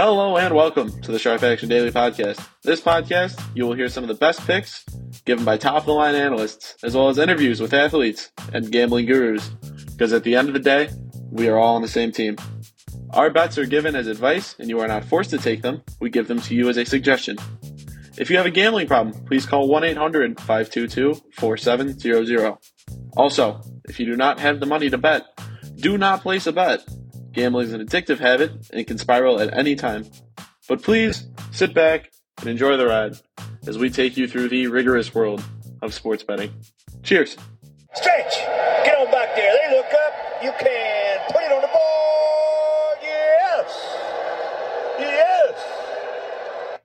Hello and welcome to the Sharp Action Daily Podcast. This podcast, you will hear some of the best picks given by top of the line analysts, as well as interviews with athletes and gambling gurus. Because at the end of the day, we are all on the same team. Our bets are given as advice and you are not forced to take them. We give them to you as a suggestion. If you have a gambling problem, please call 1 800 522 4700. Also, if you do not have the money to bet, do not place a bet. Gambling is an addictive habit and can spiral at any time. But please sit back and enjoy the ride as we take you through the rigorous world of sports betting. Cheers. Stretch! Get on back there. They look up. You can put it on the board. Yes! Yes!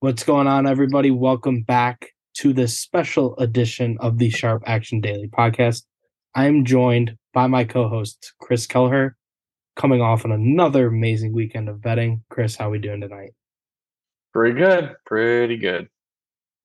What's going on, everybody? Welcome back to this special edition of the Sharp Action Daily podcast. I'm joined by my co-host Chris Kelleher, coming off on another amazing weekend of betting. Chris, how we doing tonight? Pretty good. Pretty good.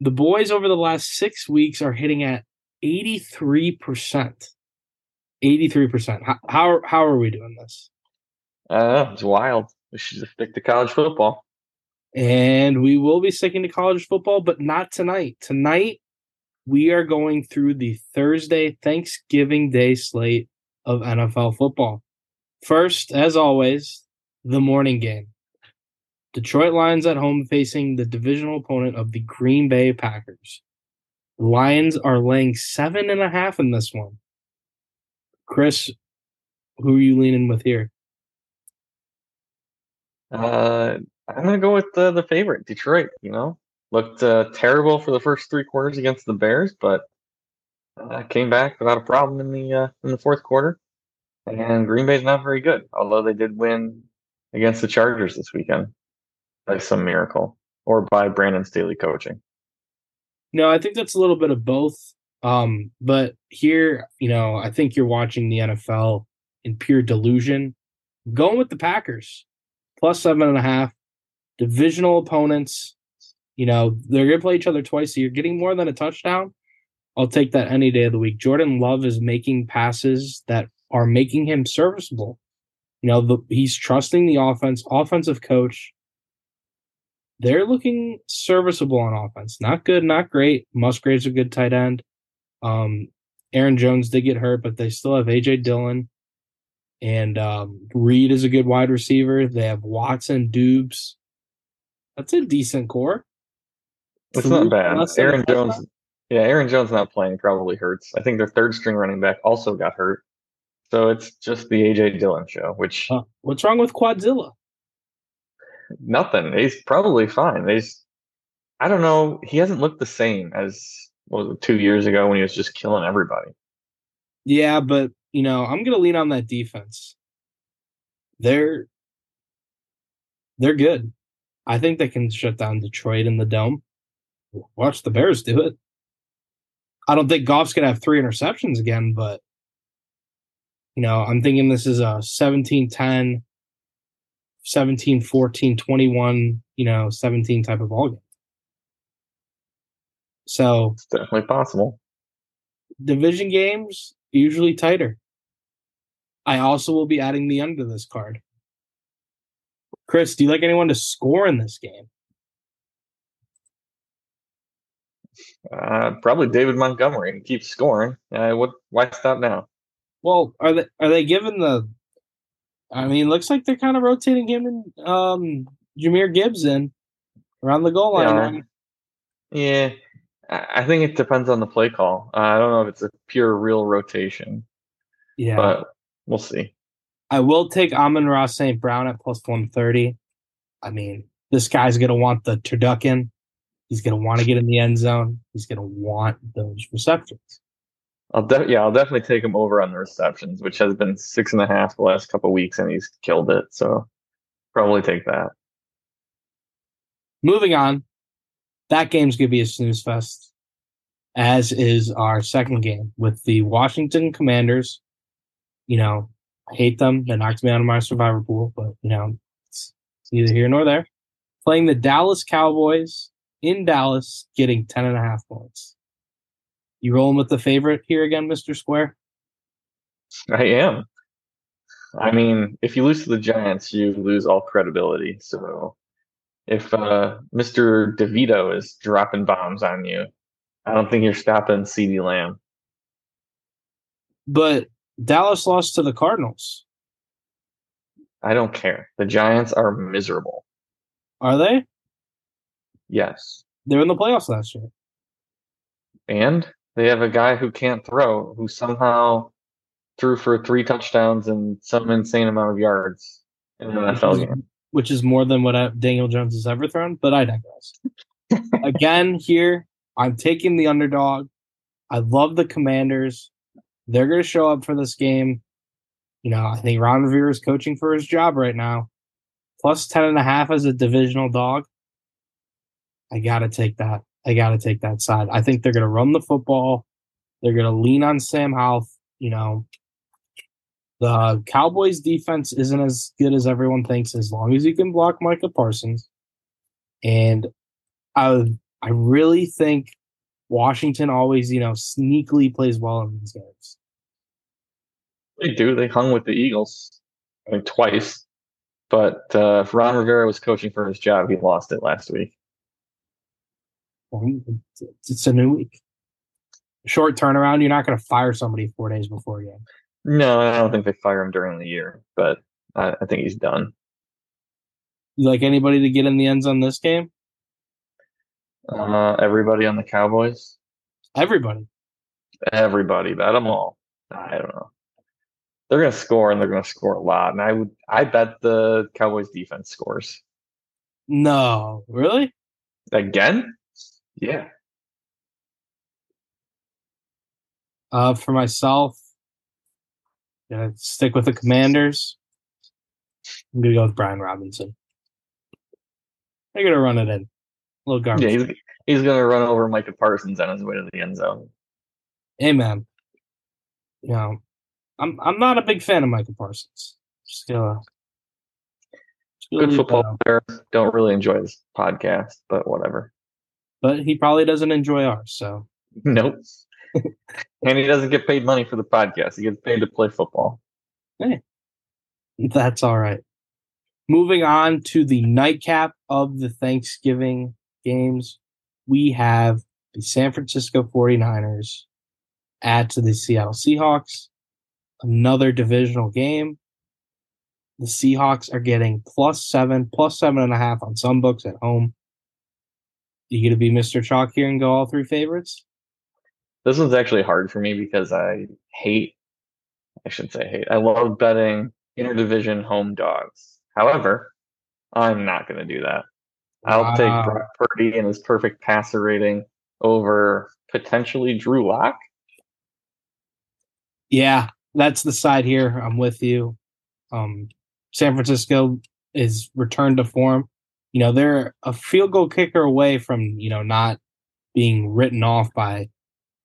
The boys over the last six weeks are hitting at 83%. 83%. How, how, how are we doing this? Uh, it's wild. We should just stick to college football. And we will be sticking to college football, but not tonight. Tonight, we are going through the Thursday Thanksgiving Day slate of NFL football. First, as always, the morning game. Detroit Lions at home facing the divisional opponent of the Green Bay Packers. The Lions are laying seven and a half in this one. Chris, who are you leaning with here? Uh, I'm gonna go with the the favorite, Detroit. You know, looked uh, terrible for the first three quarters against the Bears, but uh, came back without a problem in the uh, in the fourth quarter. And Green Bay's not very good, although they did win against the Chargers this weekend by some miracle or by Brandon Staley coaching. No, I think that's a little bit of both. Um, but here, you know, I think you're watching the NFL in pure delusion. Going with the Packers, plus seven and a half, divisional opponents. You know, they're going to play each other twice. So you're getting more than a touchdown. I'll take that any day of the week. Jordan Love is making passes that are making him serviceable. You know, the, he's trusting the offense, offensive coach. They're looking serviceable on offense. Not good, not great. Musgrave's a good tight end. Um, Aaron Jones did get hurt, but they still have AJ Dillon. And um, Reed is a good wide receiver. They have Watson, Doubs. That's a decent core. It's not bad. Aaron Jones, yeah, Aaron Jones not playing probably hurts. I think their third string running back also got hurt. So it's just the AJ Dillon show, which uh, what's wrong with Quadzilla? Nothing. He's probably fine. He's I don't know. He hasn't looked the same as was it, two years ago when he was just killing everybody. Yeah, but you know, I'm gonna lean on that defense. They're they're good. I think they can shut down Detroit in the dome. Watch the Bears do it. I don't think Goff's gonna have three interceptions again, but you know, I'm thinking this is a 17 10, 17 14, 21, you know, 17 type of ball game. So it's definitely possible. Division games usually tighter. I also will be adding the under this card. Chris, do you like anyone to score in this game? Uh, probably David Montgomery. He keeps scoring. Uh, what? Why stop now? Well, are they are they given the? I mean, looks like they're kind of rotating him and um, Jahmyr Gibbs in around the goal line. Yeah, yeah. I think it depends on the play call. Uh, I don't know if it's a pure real rotation. Yeah, but we'll see. I will take Amon-Ra St. Brown at plus one thirty. I mean, this guy's gonna want the turducken. He's gonna want to get in the end zone. He's gonna want those receptions. I'll de- yeah, I'll definitely take him over on the receptions, which has been six and a half the last couple weeks, and he's killed it. So probably take that. Moving on, that game's gonna be a snooze fest, as is our second game with the Washington Commanders. You know, I hate them. They knocked me out of my survivor pool, but you know, it's, it's neither here nor there. Playing the Dallas Cowboys in Dallas, getting ten and a half points. You rolling with the favorite here again, Mr. Square? I am. I mean, if you lose to the Giants, you lose all credibility. So if uh, Mr. DeVito is dropping bombs on you, I don't think you're stopping CeeDee Lamb. But Dallas lost to the Cardinals. I don't care. The Giants are miserable. Are they? Yes. They were in the playoffs last year. And they have a guy who can't throw who somehow threw for three touchdowns and some insane amount of yards in an NFL game. Which is more than what I, Daniel Jones has ever thrown, but I digress. Again, here, I'm taking the underdog. I love the commanders. They're going to show up for this game. You know, I think Ron Rivera is coaching for his job right now. Plus 10 and a half as a divisional dog. I got to take that. I got to take that side. I think they're going to run the football. They're going to lean on Sam Howell. You know, the Cowboys defense isn't as good as everyone thinks as long as you can block Micah Parsons. And I I really think Washington always, you know, sneakily plays well in these games. They do. They hung with the Eagles, I mean, twice. But uh, if Ron Rivera was coaching for his job, he lost it last week. It's a new week. Short turnaround. You're not going to fire somebody four days before a game. No, I don't think they fire him during the year, but I, I think he's done. You like anybody to get in the end zone this game? Uh, everybody on the Cowboys. Everybody. Everybody. Bet them all. I don't know. They're going to score, and they're going to score a lot. And I would, I bet the Cowboys defense scores No, really? again. Yeah. Uh, for myself, gonna stick with the Commanders. I'm gonna go with Brian Robinson. They're gonna run it in. A little garbage. Yeah, he's, he's going to run over Micah Parsons on his way to the end zone. Amen. You know, I'm I'm not a big fan of Michael Parsons. Just gonna, just gonna Good football player. Don't really enjoy this podcast, but whatever. But he probably doesn't enjoy ours. So Nope. and he doesn't get paid money for the podcast. He gets paid to play football. Hey, that's all right. Moving on to the nightcap of the Thanksgiving games, we have the San Francisco 49ers add to the Seattle Seahawks. Another divisional game. The Seahawks are getting plus seven, plus seven and a half on some books at home. You to be Mr. Chalk here and go all three favorites? This one's actually hard for me because I hate, I should say hate, I love betting interdivision home dogs. However, I'm not going to do that. I'll take Brock Purdy and his perfect passer rating over potentially Drew Lock. Yeah, that's the side here. I'm with you. Um, San Francisco is returned to form. You know, they're a field goal kicker away from, you know, not being written off by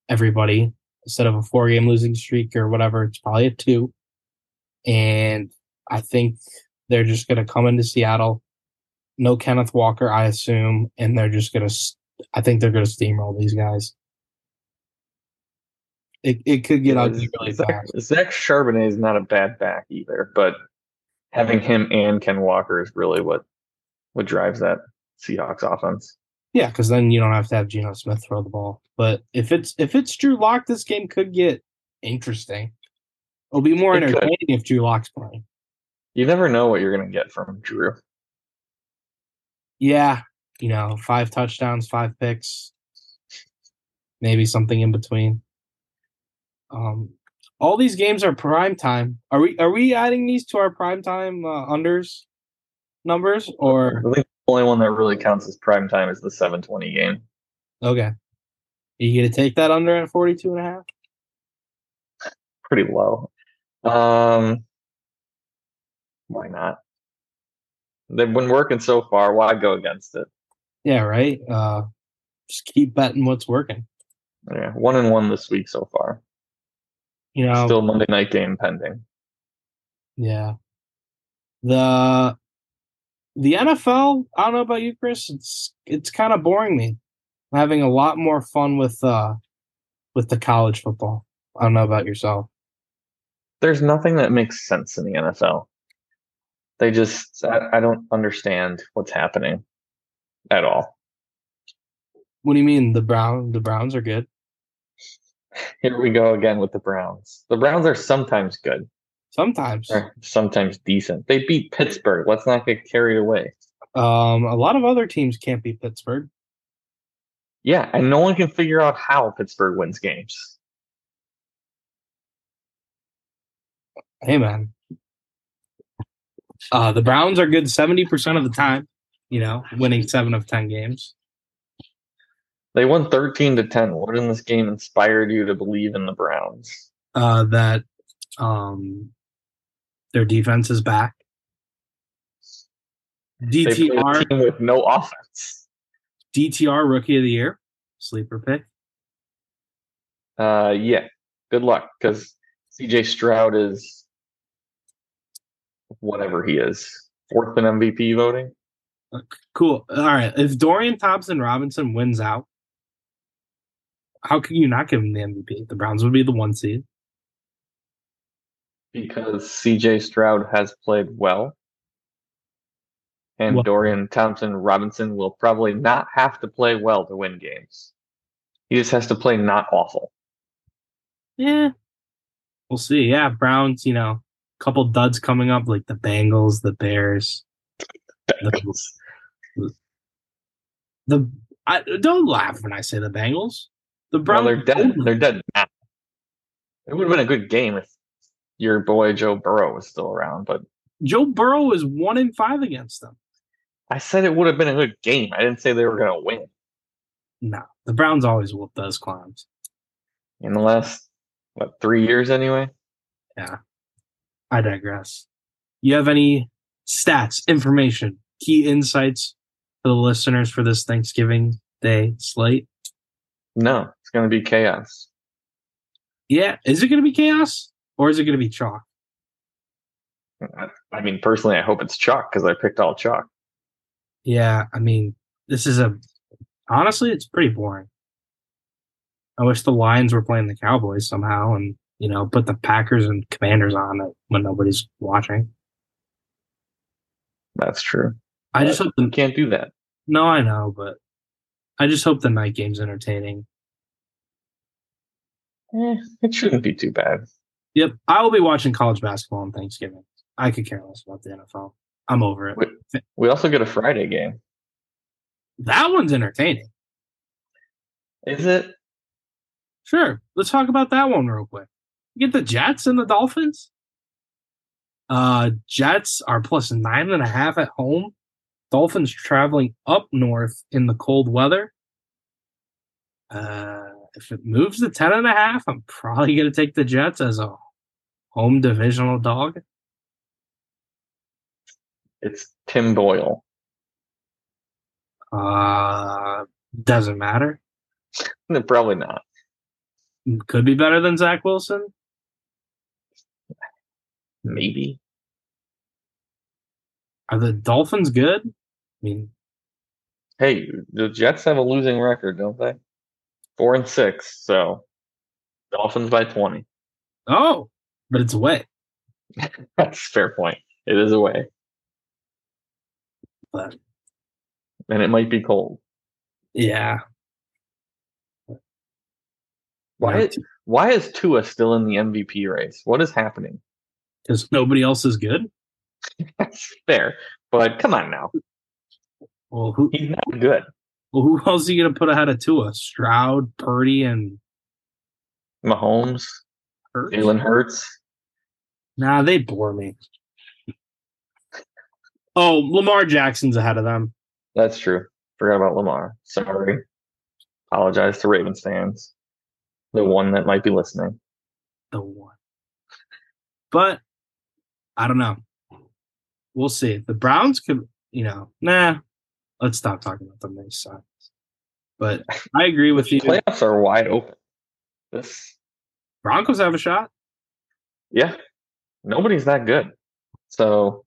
everybody. Instead of a four game losing streak or whatever, it's probably a two. And I think they're just going to come into Seattle. No Kenneth Walker, I assume, and they're just going to, I think they're going to steamroll these guys. It, it could get ugly really Zach, fast. Zach Charbonnet is not a bad back either, but having him and Ken Walker is really what what drives that Seahawks offense. Yeah, because then you don't have to have Geno Smith throw the ball. But if it's if it's Drew Lock, this game could get interesting. It'll be more It could. entertaining if Drew Lock's playing. You never know what you're going to get from Drew. Yeah, you know, five touchdowns, five picks, maybe something in between. Um, all these games are prime time. Are we are we adding these to our prime time uh, unders numbers or I think the only one that really counts as prime time is the 720 game. okay? Are you gonna take that under at 42 and a half? Pretty low. Um, why not? They've been working so far. Why go against it? Yeah, right. Uh, just keep betting what's working. Yeah, one and one this week so far. You know, Still Monday night game pending. Yeah. The the NFL, I don't know about you, Chris. It's it's kind of boring me. I'm having a lot more fun with uh with the college football. I don't know about yourself. there's nothing that makes sense in the NFL. They just I, I don't understand what's happening at all. What do you mean? The Brown the Browns are good. Here we go again with the Browns. The Browns are sometimes good, Sometimes. or sometimes decent. They beat Pittsburgh. Let's not get carried away. Um, a lot of other teams can't beat Pittsburgh. Yeah, and no one can figure out how Pittsburgh wins games. Hey man. Uh the Browns are good 70% of the time, you know, winning seven of ten games. They won 13 to 10. What in this game inspired you to believe in the Browns? Uh that um their defense is back. DTR with no offense. DTR rookie of the year, sleeper pick. Uh, yeah, good luck because CJ Stroud is whatever he is, fourth in MVP voting. Cool. All right. If Dorian Thompson Robinson wins out, how can you not give him the MVP? The Browns would be the one seed. Because CJ Stroud has played well. And Well- Dorian Thompson Robinson will probably not have to play well to win games. He just has to play not awful. Yeah. We'll see. Yeah, Browns, you know, a couple duds coming up like the Bengals, the Bears. The, the I don't laugh when I say the Bengals. The Well, Browns they're dead. They're dead now. It would have been a good game if your boy Joe Burrow was still around, but Joe Burrow is one in five against them. I said it would have been a good game. I didn't say they were going to win. No. The Browns always whoop those clowns. In the last, what, three years anyway? Yeah, I digress. You have any stats, information, key insights for the listeners for this Thanksgiving Day slate? No, it's going to be chaos. Yeah. Is it going to be chaos or is it going to be chalk? I, mean, personally, I hope it's chalk because I picked all chalk. Yeah. I mean, this is a honestly, it's pretty boring. I wish the Lions were playing the Cowboys somehow and, you know, put the Packers and Commanders on it when nobody's watching. That's true. I just hope You the, can't do that. no, I know, but I just hope the night game's entertaining. Eh, it shouldn't be too bad. Yep, I will be watching college basketball on Thanksgiving. I could care less about the NFL. I'm over it. We also get a Friday game. That one's entertaining. Is it? Sure, let's talk about that one real quick. You get the Jets and the Dolphins. Uh, Jets are plus nine and a half at home. Dolphins traveling up north in the cold weather. Uh, if it moves to ten and a half, I'm probably going to take the Jets as a home divisional dog. It's Tim Boyle. Uh, doesn't matter. Probably not. Could be better than Zach Wilson. Maybe. Are the Dolphins good? I mean, Hey, the Jets have a losing record, don't they? Four and six. So Dolphins by twenty. oh, but it's away. That's a fair point. It is away, But and it might be cold. yeah, Why? Is, why is Tua still in the MVP race? What is happening? because nobody else is good. That's fair, but come on now. Well, who He's not good. well, who else are you gonna put ahead of Tua? Stroud, Purdy, and Mahomes, Hurts? Jalen Hurts. Nah, they bore me. Oh, Lamar Jackson's ahead of them. That's true. Forgot about Lamar. Sorry. Apologize to Ravens fans. The one that might be listening. The one. But I don't know. We'll see. The Browns could, you know, nah. Let's stop talking about them. They suck. But I agree with you. Playoffs are wide open. This, Broncos have a shot. Yeah. Nobody's that good. So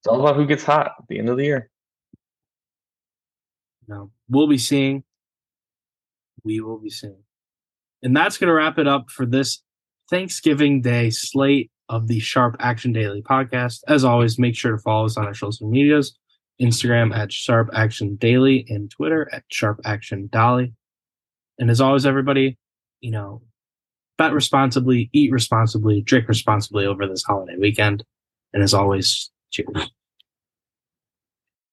it's all about who gets hot at the end of the year. No, we'll be seeing. We will be seeing. And that's going to wrap it up for this Thanksgiving Day slate of the Sharp Action Daily podcast. As always, make sure to follow us on our social medias Instagram at Sharp Action Daily and Twitter at Sharp Action Daily. And as always, everybody, you know, bet responsibly, eat responsibly, drink responsibly over this holiday weekend. And as always, cheers.